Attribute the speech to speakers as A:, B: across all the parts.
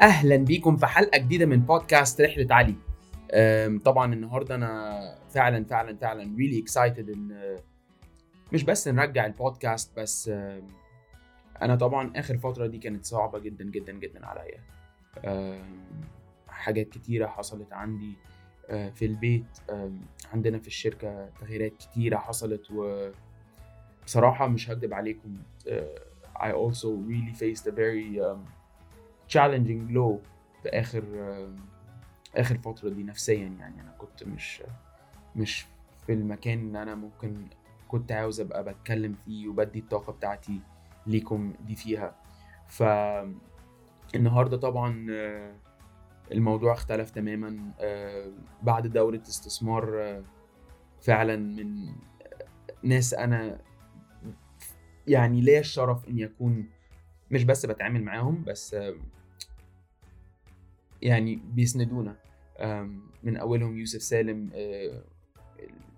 A: أهلا بيكم في حلقة جديدة من بودكاست رحلة علي. طبعا النهارده أنا فعلا فعلا فعلا really excited إن مش بس نرجع البودكاست بس أنا طبعا آخر فترة دي كانت صعبة جدا جدا جدا عليا. حاجات كتيرة حصلت عندي أه، في البيت عندنا في الشركة تغييرات كتيرة حصلت و بصراحة مش هكدب عليكم أه، I also really faced a very um, challenging low في آخر آخر فترة دي نفسيا يعني. أنا كنت مش مش في المكان اللي أنا ممكن كنت عاوز أبقى بتكلم فيه وبدي الطاقة بتاعتي ليكم دي فيها. ف النهارده طبعا آه، الموضوع اختلف تماما. آه، بعد دورة استثمار آه، فعلا من ناس أنا يعني ليا الشرف إني أكون مش بس بتعامل معاهم بس يعني بيسندونا. من أولهم يوسف سالم آه،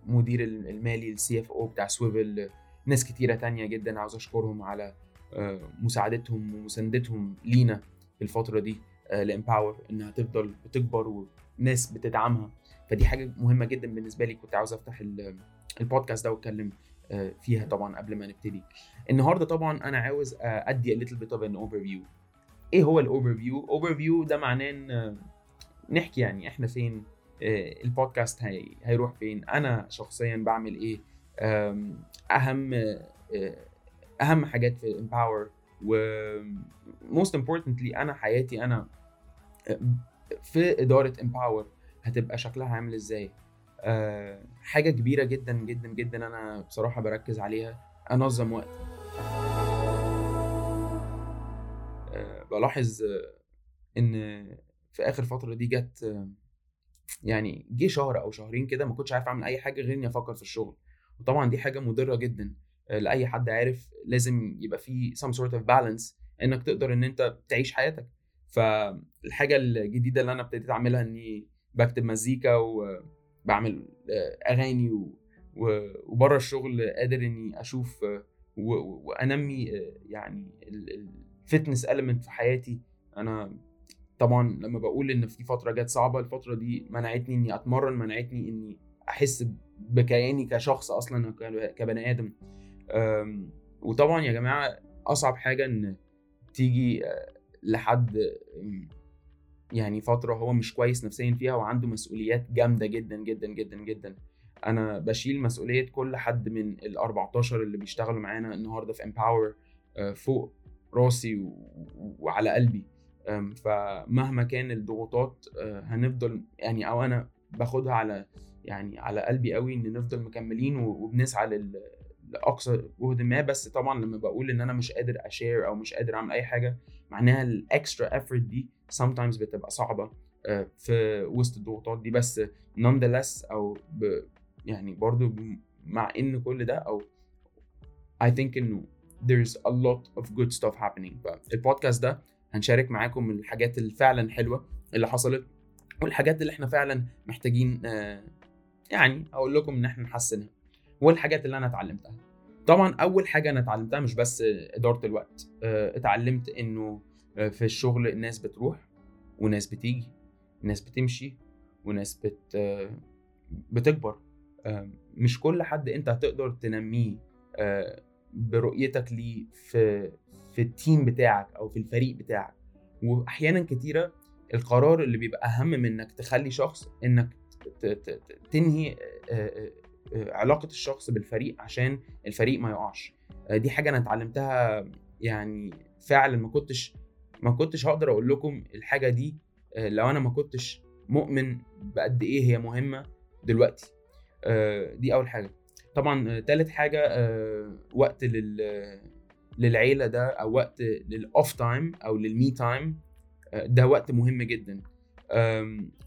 A: المدير المالي ال CFO بتاع Swvl. آه، ناس كتيرة تانية جدا عاوز أشكرهم على آه، مساعدتهم ومساندتهم لينا في الفترة دي ل Empower إنها تفضل بتكبر وناس بتدعمها. فدي حاجة مهمة جدا بالنسبة لي كنت عاوز أفتح ال- البودكاست ده وأتكلم آه، فيها طبعا قبل ما نبتدي. النهارده طبعا أنا عاوز آه، أدي a little bit of an overview. إيه هو ال overview overview ده معناه إن آه، نحكي يعني إحنا فين آه، البودكاست هي هيروح فين أنا شخصيا بعمل إيه أهم آه، أهم حاجات في Empower و most importantly أنا حياتي أنا في إدارة امباور هتبقى شكلها عامل إزاي. حاجة كبيرة جدا جدا جدا أنا بصراحة بركز عليها أنظم وقتي. بلاحظ آه، إن في آخر فترة دي جت آه، يعني جه شهر أو شهرين كده ما كنتش عارف أعمل أي حاجة غير إني أفكر في الشغل. وطبعا دي حاجة مضرة جدا آه، لأي حد عارف لازم يبقى في some sort of balance إنك تقدر إن أنت تعيش حياتك. فالحاجة الجديدة اللي أنا ابتديت أعملها إني بكتب مزيكا وبعمل آه، أغاني وبره الشغل قادر إني أشوف آه، وأنمي آه، يعني الفتنس element في حياتي. أنا طبعا لما بقول إن في فترة جت صعبة الفترة دي منعتني إني أتمرن منعتني إني أحس بكياني كشخص أصلا كبني آدم. وطبعا يا جماعة أصعب حاجة إن تيجي آه، لحد يعني فترة هو مش كويس نفسيا فيها وعنده مسؤوليات جامدة جدا جدا جدا جدا. أنا بشيل مسؤولية كل حد من ال 14 اللي بيشتغلوا معانا النهارده في امباور فوق راسي وعلى قلبي. فمهما كان الضغوطات آه، هنفضل يعني أو أنا باخدها على يعني على قلبي قوي إن نفضل مكملين وبنسعى لأقصى جهد ما. بس طبعا لما بقول إن أنا مش قادر أ share أو مش قادر أعمل أي حاجة معناها ال extra effort دي sometimes بتبقى صعبة آه، في وسط الضغوطات دي. بس nonetheless أو ب يعني برضو مع إن كل ده أو I think إنه there's a lot of good stuff happening. فالبودكاست ده هنشارك معاكم الحاجات اللي فعلا حلوة اللي حصلت والحاجات اللي إحنا فعلا محتاجين آه، يعني أقول لكم إن إحنا نحسنها والحاجات اللي أنا اتعلمتها. طبعا أول حاجة أنا اتعلمتها مش بس إدارة الوقت آه، اتعلمت إنه آه، في الشغل الناس بتروح وناس بتيجي ناس بتمشي وناس بت بتكبر مش كل حد أنت هتقدر تنميه برؤيتك ليه في في التيم بتاعك أو في الفريق بتاعك. واحيانا كتيرة القرار اللي بيبقى أهم من إنك تخلي شخص إنك تنهي آه، آه، آه، علاقة الشخص بالفريق عشان الفريق ما يقعش. دي حاجة أنا اتعلمتها يعني فعلا ما كنتش ما كنتش هقدر أقول لكم الحاجة دي لو أنا ما كنتش مؤمن بقد إيه هي مهمة دلوقتي. دي أول حاجة. طبعا آه، تالت حاجة آه، وقت لل للعيلة ده أو وقت لل off time أو لل me time ده وقت مهم جدا.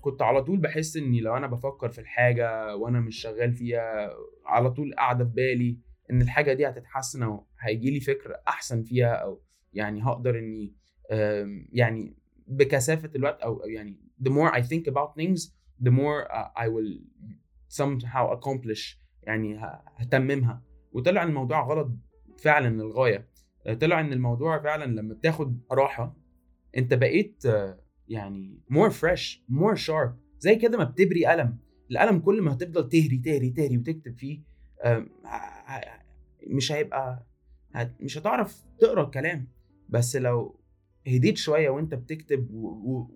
A: كنت على طول بحس إني لو أنا بفكر في الحاجة وأنا مش شغال فيها على طول قاعدة في بالي إن الحاجة دي هتتحسن أو هيجي لي فكر أحسن فيها أو يعني هقدر إني يعني بكثافة الوقت أو يعني the more I think about things the more I will somehow accomplish يعني هتممها. وطلع الموضوع غلط فعلا للغاية. طلع إن الموضوع فعلا لما بتاخد راحة أنت بقيت آه، يعني more fresh more sharp زي كده ما بتبري قلم. القلم كل ما هتفضل تهري تهري تهري وتكتب فيه مش هيبقى مش هتعرف تقرأ الكلام. بس لو هديت شوية وأنت بتكتب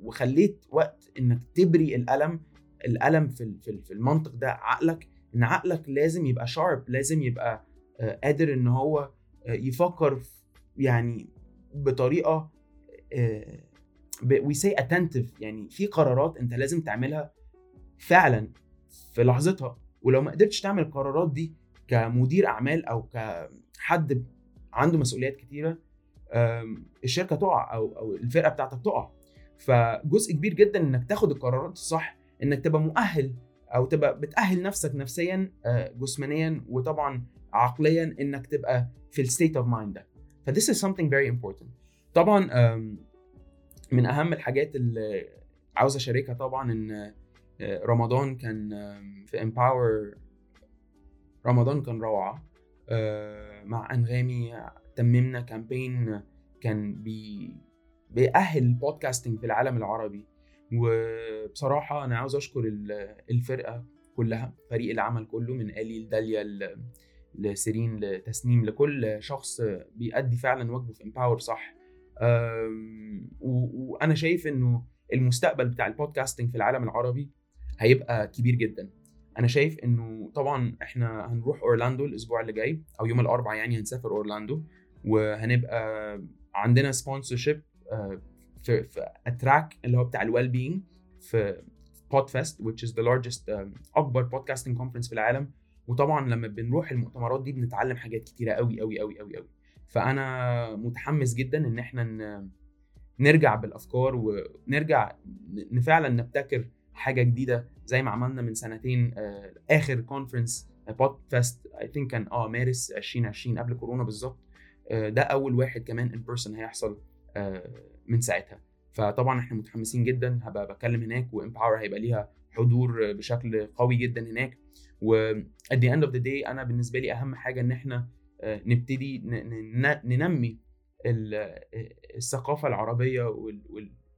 A: وخليت وقت إنك تبري القلم القلم في في المنطق ده عقلك إن عقلك لازم يبقى sharp لازم يبقى آه، قادر إن هو آه، يفكر يعني بطريقة very attentive يعني في قرارات أنت لازم تعملها فعلا في لحظتها. ولو ما قدرتش تعمل القرارات دي كمدير أعمال أو كحد عنده مسؤوليات كتيرة الشركة تقع أو أو الفرقة بتاعتك تقع. فجزء كبير جدا إنك تاخد القرارات الصح إنك تبقى مؤهل أو تبقى بتأهل نفسك نفسيا آه، جسمانيا وطبعا عقليا إنك تبقى في ال state of mind ده. ف this is something very important. طبعا من أهم الحاجات اللي عاوز أشاركها طبعا إن آه، رمضان كان في Empower رمضان كان روعة آه، مع أنغامي تممنا campaign كان بي بيأهل ال podcasting في العالم العربي. وبصراحة أنا عاوز أشكر الفرقة كلها فريق العمل كله من آلي لداليا لسيرين لتسنيم لكل شخص بيأدي فعلا واجبه في Empower صح. وأنا شايف إنه المستقبل بتاع ال podcasting في العالم العربي هيبقى كبير جدا. أنا شايف إنه طبعا إحنا هنروح أورلاندو الأسبوع اللي جاي أو يوم الأربعاء يعني هنسافر أورلاندو وهنبقى عندنا sponsorship في في a track اللي هو بتاع ال well being في Podfest which is the largest أكبر podcasting conference في العالم. وطبعا لما بنروح المؤتمرات دي بنتعلم حاجات كتيرة قوي قوي قوي قوي قوي فأنا متحمس جدا إن إحنا نرجع بالأفكار ونرجع فعلا نبتكر حاجة جديدة. زي ما عملنا من سنتين آه، آخر conference Podfest I think كان آه March 2020 قبل كورونا بالظبط. آه، ده أول واحد كمان in person هيحصل. من ساعتها. فطبعا إحنا متحمسين جدا هبقى بتكلم هناك و Empower هيبقى ليها حضور بشكل قوي جدا هناك. و at the end of the day أنا بالنسبة لي أهم حاجة إن إحنا نبتدي ننمي الثقافة العربية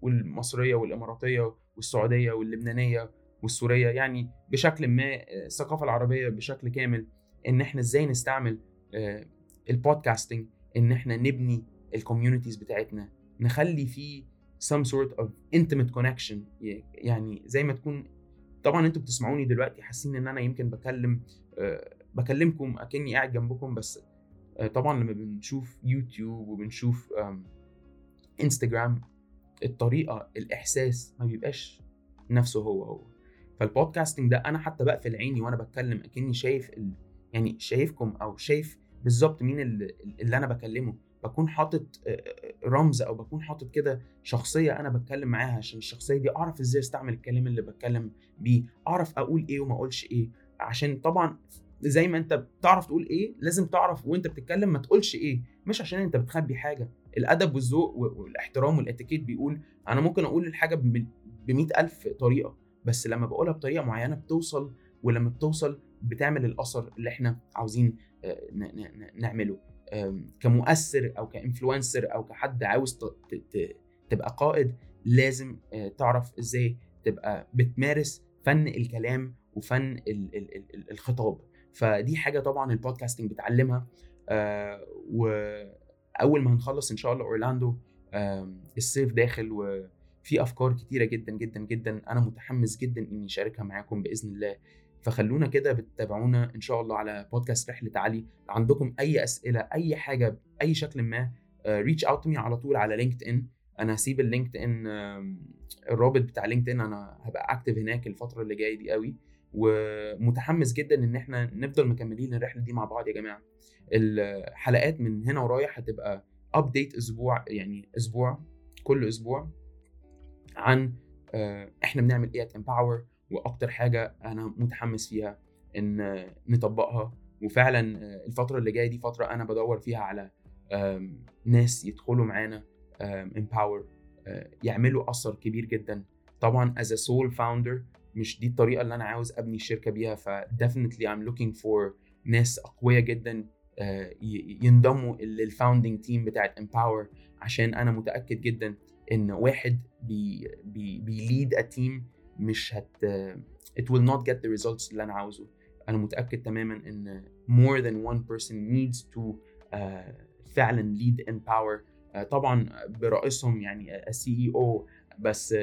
A: والمصرية والإماراتية والسعودية واللبنانية والسورية. يعني بشكل ما الثقافة العربية بشكل كامل إن إحنا إزاي نستعمل البودكاستنج إن إحنا نبني الكوميونيتيز بتاعتنا نخلي فيه some sort of intimate connection. يعني زي ما تكون طبعا أنتوا بتسمعوني دلوقتي حاسين إن أنا يمكن بكلم أه بكلمكم أكني قاعد جنبكم بس أه طبعا لما بنشوف يوتيوب وبنشوف انستجرام الطريقة الإحساس ما بيبقاش نفسه هو هو. فالبودكاستنج ده أنا حتى بقفل عيني وأنا بتكلم أكني شايف ال... يعني شايفكم أو شايف بالظبط مين اللي, اللي أنا بكلمه. بكون حاطط رمز أو بكون حاطط كده شخصية أنا بتكلم معاها عشان الشخصية دي أعرف إزاي أستعمل الكلام اللي بتكلم بيه أعرف أقول إيه وما أقولش إيه. عشان طبعا زي ما أنت بتعرف تقول إيه لازم تعرف وأنت بتتكلم ما تقولش إيه. مش عشان أنت بتخبي حاجة. الأدب والذوق والاحترام والاتيكيت بيقول أنا ممكن أقول الحاجة ب ألف طريقة بس لما بقولها بطريقة معينة بتوصل ولما بتوصل بتعمل الأثر اللي إحنا عاوزين آه، نعمله. كمؤثر أو كإنفلونسر أو كحد عاوز تبقى قائد لازم آه، تعرف إزاي تبقى بتمارس فن الكلام وفن الخطاب. فدي حاجة طبعا البودكاستنج بتعلمها آه، وأول ما هنخلص إن شاء الله أورلاندو الصيف داخل وفي أفكار كتيرة جدا جدا جدا أنا متحمس جدا إني أشاركها معاكم بإذن الله. فخلونا كده بتتابعونا إن شاء الله على بودكاست رحلة علي. عندكم أي أسئلة أي حاجة بأي شكل ما reach out to me على طول على LinkedIn أنا هسيب ال LinkedIn الرابط بتاع LinkedIn أنا هبقى active هناك الفترة اللي جاية دي قوي. ومتحمس جدا إن إحنا نفضل مكملين الرحلة دي مع بعض يا جماعة. الحلقات من هنا ورايح هتبقى update أسبوع يعني أسبوع كل أسبوع عن آه، إحنا بنعمل إيه Empower وأكتر حاجة أنا متحمس فيها إن نطبقها. وفعلا الفترة اللي جاية دي فترة أنا بدور فيها على ناس يدخلوا معانا Empower يعملوا أثر كبير جدا. طبعا as a sole founder مش دي الطريقة اللي أنا عاوز أبني الشركة بيها ف definitely I'm looking for ناس أقوياء جدا ينضموا لل founding team بتاعت Empower عشان أنا متأكد جدا إن واحد يبقى a team مش هت it will not get the results اللي أنا عاوزه. أنا متأكد تماما إن more than one person needs to uh, فعلا lead Empower. uh, طبعا برئيسهم يعني ال CEO بس uh,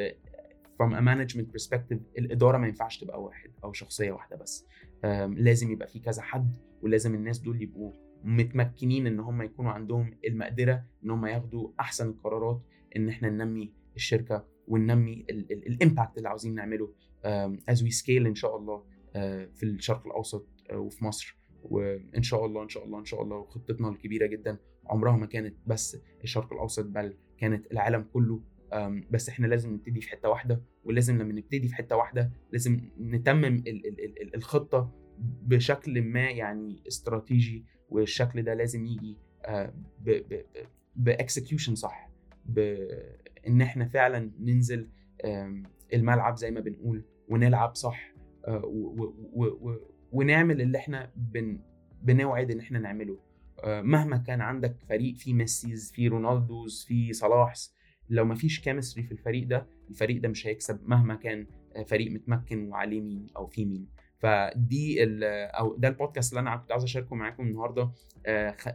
A: from a management perspective الإدارة ما ينفعش تبقى واحد أو شخصية واحدة بس. um, لازم يبقى في كذا حد ولازم الناس دول يبقوا متمكنين إن هم يكونوا عندهم المقدرة إن هم ياخدوا أحسن القرارات إن إحنا ننمي الشركة. وننمي ال impact اللي عاوزين نعمله as we scale إن شاء الله uh, في الشرق الأوسط uh, وفي مصر. وإن شاء الله إن شاء الله إن شاء الله وخطتنا الكبيرة جدا. عمرها ما كانت بس الشرق الأوسط بل كانت العالم كله. بس إحنا لازم نبتدي في حتة واحدة ولازم لما نبتدي في حتة واحدة لازم نتمم ال ال ال الخطة بشكل ما يعني استراتيجي. والشكل ده لازم يجي ب execution صح بان إحنا فعلا ننزل الملعب زي ما بنقول ونلعب صح ونعمل اللي إحنا بن بنوعد إن إحنا نعمله. مهما كان عندك فريق فيه Messis فيه Ronaldos فيه Salahs لو ما فيش chemistry في الفريق ده الفريق ده مش هيكسب مهما كان فريق متمكن وعليه مين أو فيه مين. فدي أو ده البودكاست اللي أنا كنت عاوز أشاركه معاكم النهارده.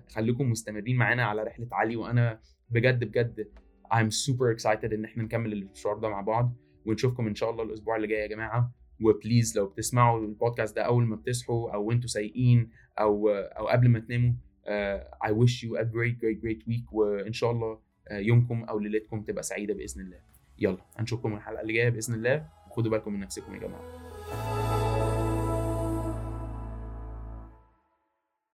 A: خليكم مستمرين معانا على رحلة علي وأنا بجد بجد I'm super excited إن إحنا نكمل المشوار ده مع بعض ونشوفكم إن شاء الله الأسبوع اللي جاي يا جماعة. وبليز لو بتسمعوا البودكاست ده أول ما بتصحوا أو أنتوا سايقين أو أو قبل ما تناموا uh, I wish you a great great great week. وإن شاء الله uh, يومكم أو ليلتكم تبقى سعيدة بإذن الله. يلا هنشوفكم الحلقة اللي جاية بإذن الله. وخدوا بالكم من نفسكم يا جماعة.